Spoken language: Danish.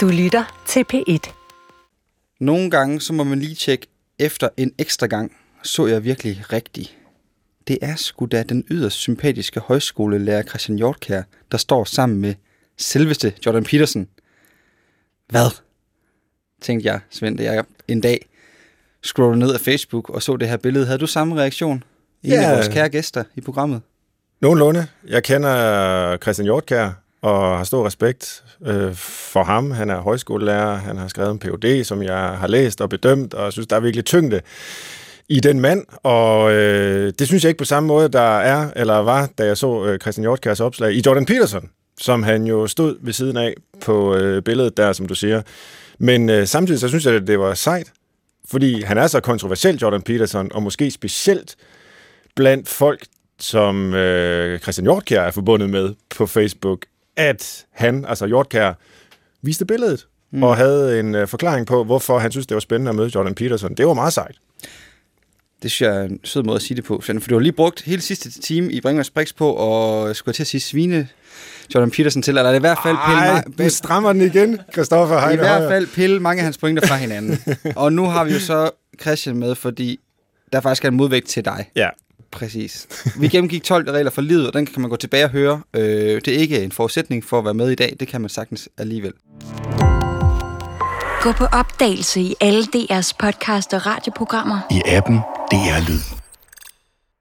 Du lytter til P1. Nogle gange, så må man lige tjekke efter en ekstra gang, så jeg virkelig rigtigt. Det er sgu da den yderst sympatiske højskolelærer Christian Hjortkær, der står sammen med selveste Jordan Peterson. Hvad? Tænkte jeg, Svend, da jeg en dag scrollede ned af Facebook og så det her billede. Havde du samme reaktion? En Ja. af vores kære gæster i programmet. Nogenlunde. Jeg kender Christian Hjortkær og har stor respekt øh, for ham. Han er højskolelærer, han har skrevet en Ph.D., som jeg har læst og bedømt, og jeg synes, der er virkelig tyngde i den mand, og øh, det synes jeg ikke på samme måde, der er, eller var, da jeg så øh, Christian Hjortkærs opslag i Jordan Peterson, som han jo stod ved siden af på øh, billedet der, som du siger. Men øh, samtidig så synes jeg, at det var sejt, fordi han er så kontroversiel, Jordan Peterson, og måske specielt blandt folk, som øh, Christian Hjortkjær er forbundet med på Facebook, at han, altså Hjortkær, viste billedet mm. og havde en øh, forklaring på, hvorfor han synes, det var spændende at møde Jordan Peterson. Det var meget sejt. Det synes jeg er en sød måde at sige det på, Svend, for du har lige brugt hele sidste time i Brinkmanns Brix på, og skulle til at sige svine Jordan Peterson til, eller er i hvert fald pille, Ej, ma- du strammer den igen, Christoffer i Heine hvert Højer. fald pille mange af hans pointer fra hinanden. og nu har vi jo så Christian med, fordi der faktisk er en modvægt til dig. Ja, Præcis. Vi gennemgik 12 regler for livet, og den kan man gå tilbage og høre. Øh, det er ikke en forudsætning for at være med i dag, det kan man sagtens alligevel. Gå på opdagelse i alle DR's podcast og radioprogrammer. I appen DR Lyd.